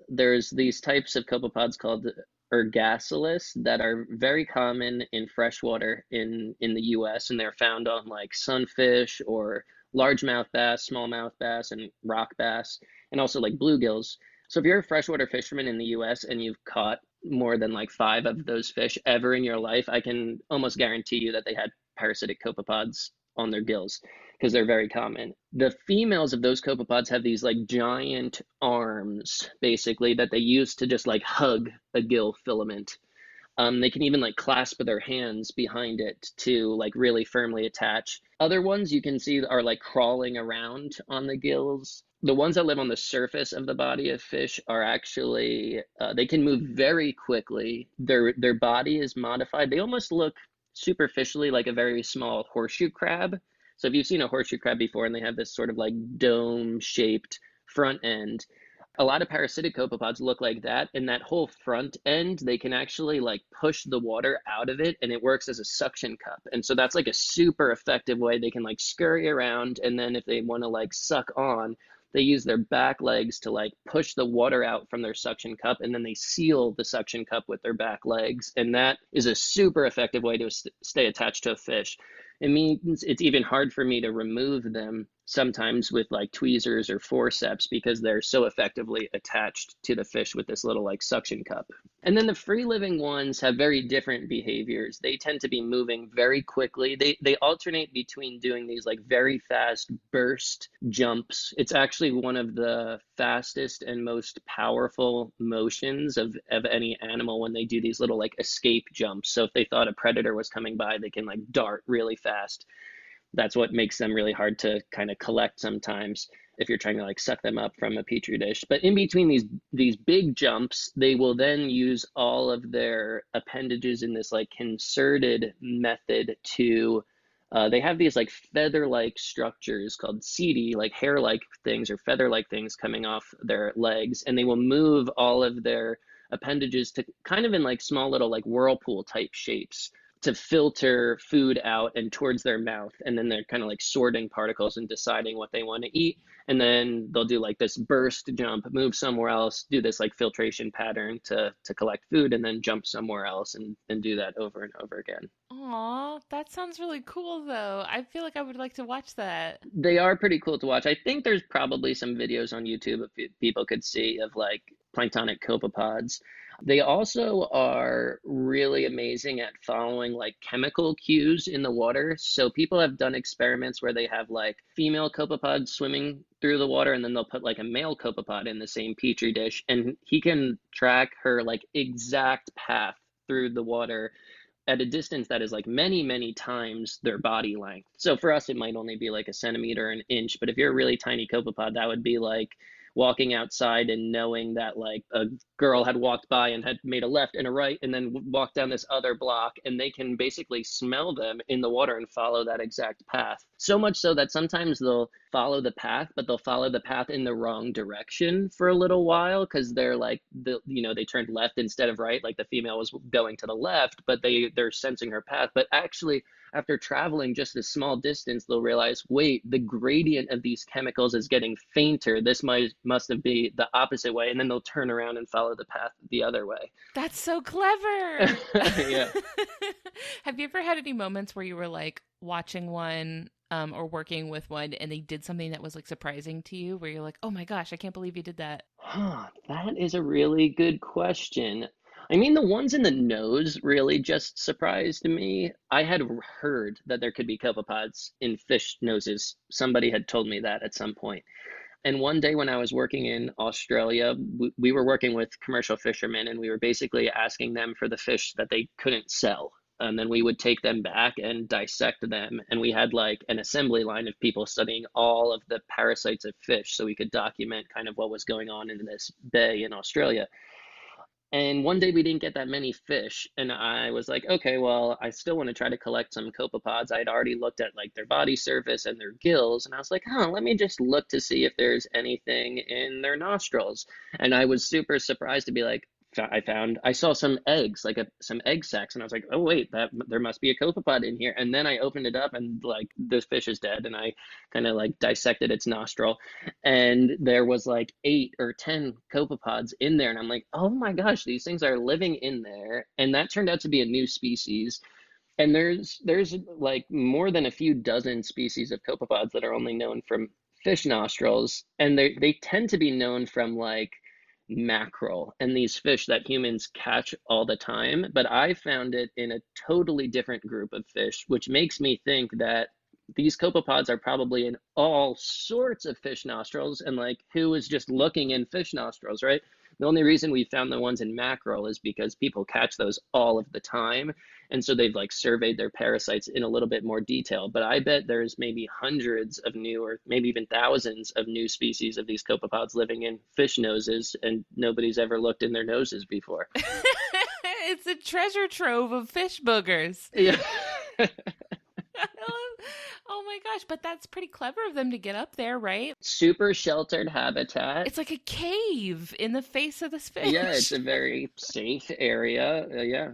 there's these types of copepods called Ergasilus that are very common in freshwater in in the US and they're found on like sunfish or largemouth bass, smallmouth bass and rock bass and also like bluegills. So if you're a freshwater fisherman in the US and you've caught more than like 5 of those fish ever in your life, I can almost guarantee you that they had parasitic copepods on their gills because they're very common. The females of those copepods have these like giant arms, basically, that they use to just like hug a gill filament. Um, they can even like clasp their hands behind it to like really firmly attach. Other ones you can see are like crawling around on the gills. The ones that live on the surface of the body of fish are actually uh, they can move very quickly. Their their body is modified. They almost look superficially like a very small horseshoe crab, so if you've seen a horseshoe crab before and they have this sort of like dome shaped front end, a lot of parasitic copepods look like that. And that whole front end, they can actually like push the water out of it and it works as a suction cup. And so that's like a super effective way they can like scurry around. And then if they want to like suck on, they use their back legs to like push the water out from their suction cup and then they seal the suction cup with their back legs and that is a super effective way to st- stay attached to a fish. It means it's even hard for me to remove them sometimes with like tweezers or forceps because they're so effectively attached to the fish with this little like suction cup. And then the free living ones have very different behaviors. They tend to be moving very quickly. They they alternate between doing these like very fast burst jumps. It's actually one of the fastest and most powerful motions of of any animal when they do these little like escape jumps. So if they thought a predator was coming by, they can like dart really fast that's what makes them really hard to kind of collect sometimes if you're trying to like suck them up from a petri dish. But in between these these big jumps they will then use all of their appendages in this like concerted method to uh, they have these like feather like structures called setae, like hair like things or feather like things coming off their legs, and they will move all of their appendages to kind of in like small little like whirlpool type shapes to filter food out and towards their mouth and then they're kind of like sorting particles and deciding what they want to eat and then they'll do like this burst jump move somewhere else do this like filtration pattern to to collect food and then jump somewhere else and and do that over and over again Aw, that sounds really cool though. I feel like I would like to watch that. they are pretty cool to watch i think there's probably some videos on youtube if people could see of like planktonic copepods they also are really amazing at following like chemical cues in the water. So people have done experiments where they have like female copepods swimming through the water and then they'll put like a male copepod in the same petri dish and he can track her like exact path through the water at a distance that is like many many times their body length. So for us it might only be like a centimeter an inch, but if you're a really tiny copepod that would be like walking outside and knowing that like a girl had walked by and had made a left and a right and then walked down this other block and they can basically smell them in the water and follow that exact path. So much so that sometimes they'll follow the path but they'll follow the path in the wrong direction for a little while because they're like the you know they turned left instead of right like the female was going to the left but they they're sensing her path. But actually after traveling just a small distance, they'll realize, wait, the gradient of these chemicals is getting fainter. This might must have been the opposite way, and then they'll turn around and follow the path the other way. That's so clever. yeah. Have you ever had any moments where you were like watching one um, or working with one and they did something that was like surprising to you where you're like, oh my gosh, I can't believe you did that? Huh, that is a really good question. I mean, the ones in the nose really just surprised me. I had heard that there could be copepods in fish noses. Somebody had told me that at some point. And one day when I was working in Australia, we, we were working with commercial fishermen and we were basically asking them for the fish that they couldn't sell. And then we would take them back and dissect them. And we had like an assembly line of people studying all of the parasites of fish so we could document kind of what was going on in this bay in Australia. And one day we didn't get that many fish, and I was like, okay, well, I still want to try to collect some copepods. I had already looked at like their body surface and their gills, and I was like, huh, let me just look to see if there's anything in their nostrils. And I was super surprised to be like, I found I saw some eggs, like a, some egg sacs, and I was like, oh wait, that there must be a copepod in here. And then I opened it up, and like this fish is dead, and I kind of like dissected its nostril, and there was like eight or ten copepods in there, and I'm like, oh my gosh, these things are living in there, and that turned out to be a new species. And there's there's like more than a few dozen species of copepods that are only known from fish nostrils, and they they tend to be known from like mackerel and these fish that humans catch all the time, but I found it in a totally different group of fish, which makes me think that these copepods are probably in all sorts of fish nostrils and like who is just looking in fish nostrils, right? The only reason we found the ones in mackerel is because people catch those all of the time. And so they've like surveyed their parasites in a little bit more detail. But I bet there's maybe hundreds of new or maybe even thousands of new species of these copepods living in fish noses, and nobody's ever looked in their noses before. it's a treasure trove of fish boogers. Yeah. oh my gosh, but that's pretty clever of them to get up there, right? Super sheltered habitat. It's like a cave in the face of this fish. Yeah, it's a very safe area. Uh, yeah.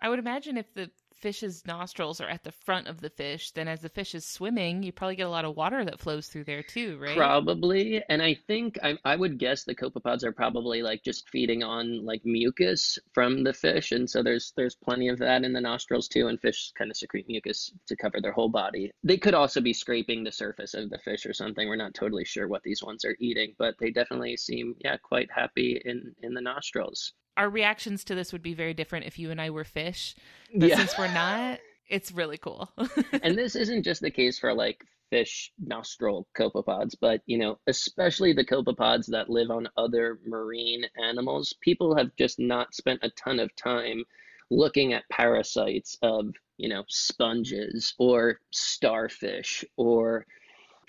I would imagine if the fish's nostrils are at the front of the fish, then as the fish is swimming, you probably get a lot of water that flows through there too, right? Probably. And I think I, I would guess the copepods are probably like just feeding on like mucus from the fish. And so there's there's plenty of that in the nostrils too. And fish kind of secrete mucus to cover their whole body. They could also be scraping the surface of the fish or something. We're not totally sure what these ones are eating, but they definitely seem, yeah, quite happy in, in the nostrils our reactions to this would be very different if you and I were fish. But yeah. since we're not, it's really cool. and this isn't just the case for like fish nostril copepods, but you know, especially the copepods that live on other marine animals. People have just not spent a ton of time looking at parasites of, you know, sponges or starfish or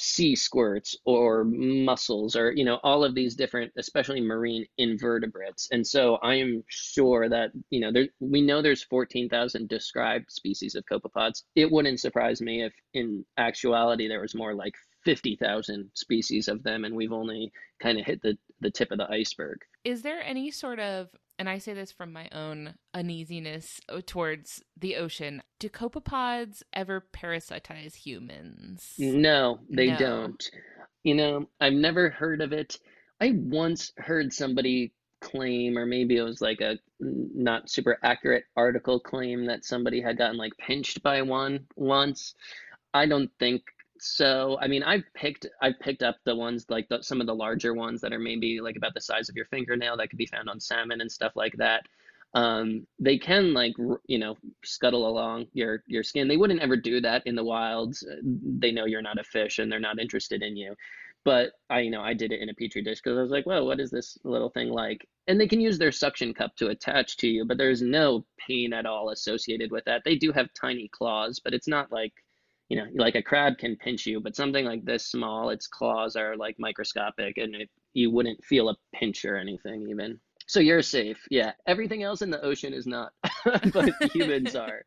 sea squirts or mussels or you know all of these different especially marine invertebrates. And so i am sure that you know there we know there's 14,000 described species of copepods. It wouldn't surprise me if in actuality there was more like 50,000 species of them and we've only kind of hit the the tip of the iceberg. Is there any sort of and I say this from my own uneasiness uh, towards the ocean. Do copepods ever parasitize humans? No, they no. don't. You know, I've never heard of it. I once heard somebody claim, or maybe it was like a not super accurate article claim that somebody had gotten like pinched by one once. I don't think so I mean, I've picked I've picked up the ones like the, some of the larger ones that are maybe like about the size of your fingernail that could be found on salmon and stuff like that. Um, they can like you know scuttle along your your skin. They wouldn't ever do that in the wilds. They know you're not a fish and they're not interested in you. But I you know I did it in a petri dish because I was like, well, what is this little thing like? And they can use their suction cup to attach to you, but there's no pain at all associated with that. They do have tiny claws, but it's not like you know, like a crab can pinch you, but something like this small, its claws are like microscopic and it, you wouldn't feel a pinch or anything even. So you're safe. Yeah. Everything else in the ocean is not, but humans are.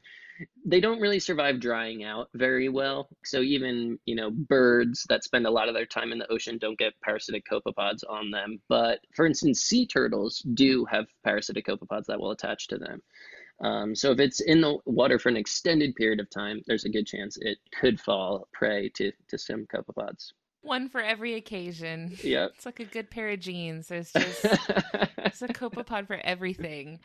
They don't really survive drying out very well. So even, you know, birds that spend a lot of their time in the ocean don't get parasitic copepods on them. But for instance, sea turtles do have parasitic copepods that will attach to them. Um, so if it's in the water for an extended period of time, there's a good chance it could fall prey to, to some copepods. One for every occasion. Yeah. It's like a good pair of jeans. There's just it's a copepod for everything.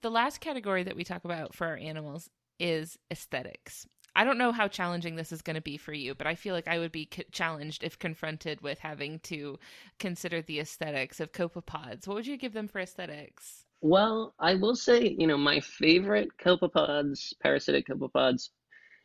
The last category that we talk about for our animals is aesthetics. I don't know how challenging this is going to be for you, but I feel like I would be challenged if confronted with having to consider the aesthetics of copepods. What would you give them for aesthetics? Well, I will say, you know, my favorite copepods, parasitic copepods,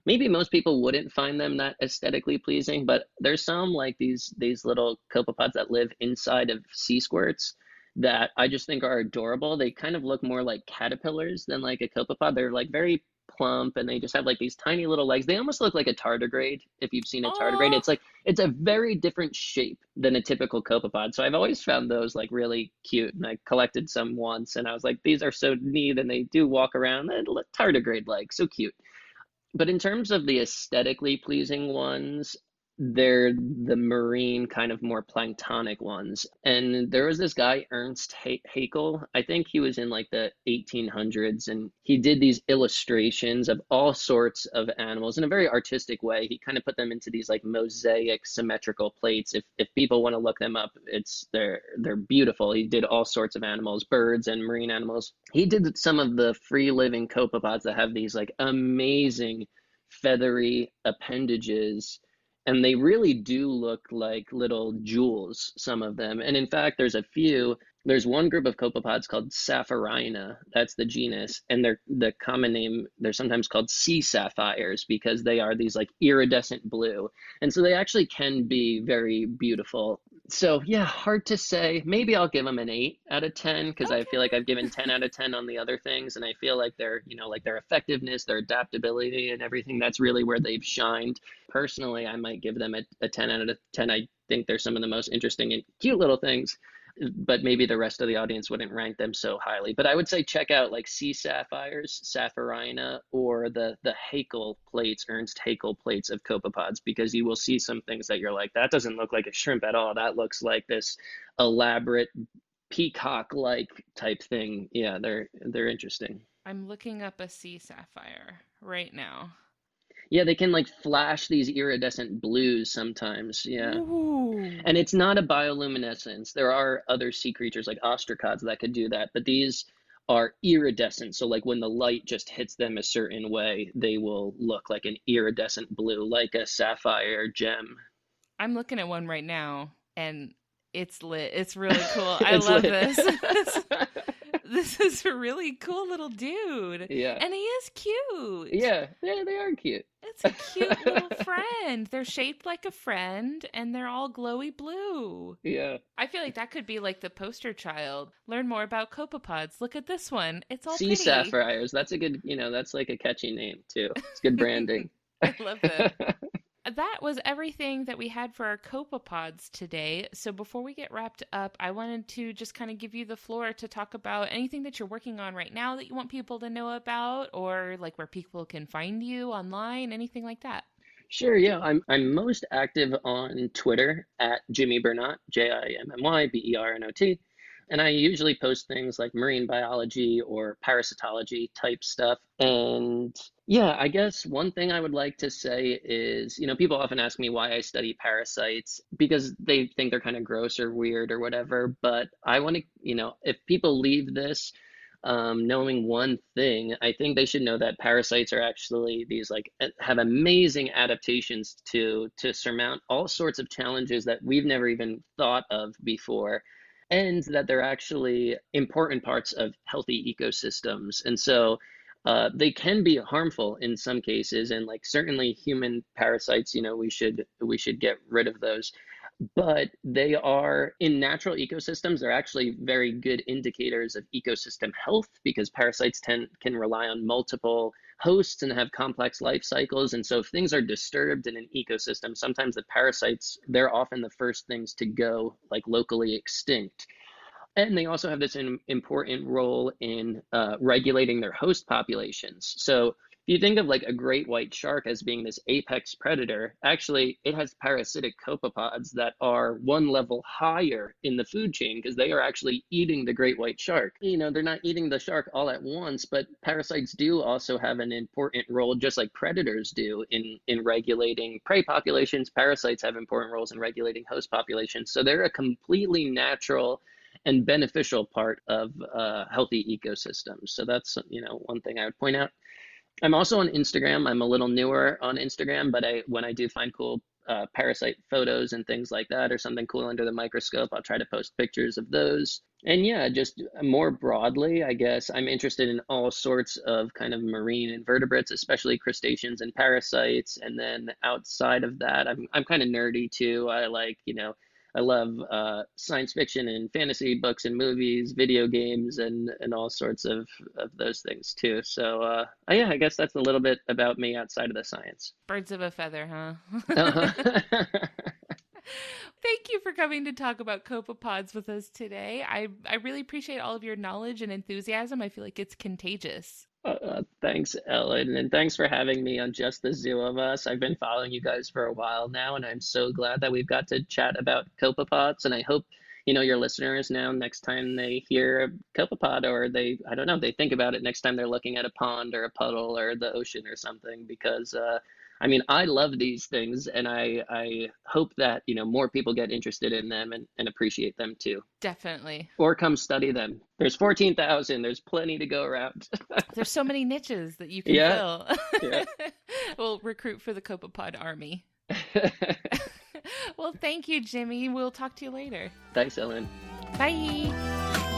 maybe most people wouldn't find them that aesthetically pleasing, but there's some like these these little copepods that live inside of sea squirts that I just think are adorable. They kind of look more like caterpillars than like a copepod. They're like very plump and they just have like these tiny little legs. They almost look like a tardigrade if you've seen a tardigrade. Oh. It's like it's a very different shape than a typical copepod. So I've always found those like really cute and I collected some once and I was like these are so neat and they do walk around tardigrade like so cute. But in terms of the aesthetically pleasing ones, they're the marine kind of more planktonic ones. And there was this guy ernst haeckel. I think he was in like the 1800s and he did these illustrations of all sorts of animals in a very artistic way. He kind of put them into these like mosaic symmetrical plates. If, if people want to look them up it's they're they're beautiful. He did all sorts of animals birds and marine animals. He did some of the free living copepods that have these like amazing feathery appendages and they really do look like little jewels, some of them. And in fact, there's a few. There's one group of copepods called Sapphirina. That's the genus, and they're the common name. They're sometimes called sea sapphires because they are these like iridescent blue, and so they actually can be very beautiful so yeah, hard to say. Maybe I'll give them an eight out of ten because okay. I feel like I've given ten out of ten on the other things, and I feel like their you know like their effectiveness, their adaptability, and everything. That's really where they've shined. Personally, I might give them a, a ten out of ten. I think they're some of the most interesting and cute little things but maybe the rest of the audience wouldn't rank them so highly. But I would say check out like sea sapphires, sapphirina, or the the Haeckel plates, Ernst Haeckel plates of copepods, because you will see some things that you're like, that doesn't look like a shrimp at all. That looks like this elaborate peacock like type thing. Yeah, they're they're interesting. I'm looking up a sea sapphire right now. Yeah, they can like flash these iridescent blues sometimes. Yeah. Ooh. And it's not a bioluminescence. There are other sea creatures like ostracods that could do that, but these are iridescent. So like when the light just hits them a certain way, they will look like an iridescent blue, like a sapphire gem. I'm looking at one right now and it's lit. It's really cool. I It's love lit. this. this is a really cool little dude. Yeah. And he is cute. Yeah, they, they are cute. It's a cute little friend. They're shaped like a friend and they're all glowy blue. Yeah. I feel like that could be like the poster child. Learn more about copepods. Look at this one. It's all Sea pretty. sapphires. That's a good, you know, that's like a catchy name too. It's good branding. I love that. That was everything that we had for our copepods today. So before we get wrapped up, I wanted to just kind of give you the floor to talk about anything that you're working on right now that you want people to know about or like where people can find you online, anything like that. Sure, yeah. I'm I'm most active on Twitter at Jimmy Bernot, J I M M Y B E R N O T. And I usually post things like marine biology or parasitology type stuff. And yeah, I guess one thing I would like to say is, you know, people often ask me why I study parasites because they think they're kind of gross or weird or whatever. But I want to, you know, if people leave this um, knowing one thing, I think they should know that parasites are actually these like have amazing adaptations to to surmount all sorts of challenges that we've never even thought of before, and that they're actually important parts of healthy ecosystems. And so uh, they can be harmful in some cases, and like certainly human parasites, you know, we should we should get rid of those but they are in natural ecosystems they're actually very good indicators of ecosystem health because parasites tend can rely on multiple hosts and have complex life cycles. And so if things are disturbed in an ecosystem sometimes the parasites they're often the first things to go like locally extinct. And they also have this im- important role in uh, regulating their host populations. So if you think of like a great white shark as being this apex predator, actually it has parasitic copepods that are one level higher in the food chain because they are actually eating the great white shark. You know, they're not eating the shark all at once, but parasites do also have an important role, just like predators do in, in regulating prey populations. Parasites have important roles in regulating host populations. So they're a completely natural and beneficial part of uh, healthy ecosystems. So that's, you know, one thing I would point out. I'm also on Instagram. I'm a little newer on Instagram, but I when I do find cool uh, parasite photos and things like that, or something cool under the microscope, I'll try to post pictures of those. And yeah, just more broadly, I guess I'm interested in all sorts of kind of marine invertebrates, especially crustaceans and parasites. And then outside of that, I'm I'm kind of nerdy too. I like you know I love uh, science fiction and fantasy books and movies, video games, and and all sorts of of those things too. So uh, yeah, I guess that's a little bit about me outside of the science. Birds of a feather, huh? Uh-huh. Thank you for coming to talk about copepods with us today. I, I really appreciate all of your knowledge and enthusiasm. I feel like it's contagious. Uh, thanks, Ellen, and thanks for having me on Just the Zoo of Us. I've been following you guys for a while now, and I'm so glad that we've got to chat about copepods. And I hope you know your listeners now next time they hear a copepod or they I don't know they think about it next time they're looking at a pond or a puddle or the ocean or something because uh, I mean I love these things and I I hope that you know more people get interested in them and, and appreciate them too Definitely. or come study them. There's fourteen thousand. There's plenty to go around. There's so many niches that you can Yeah. fill. Yeah. we'll recruit for the copepod army. well, thank you, Jimmy. We'll talk to you later. Thanks, Ellen. Bye.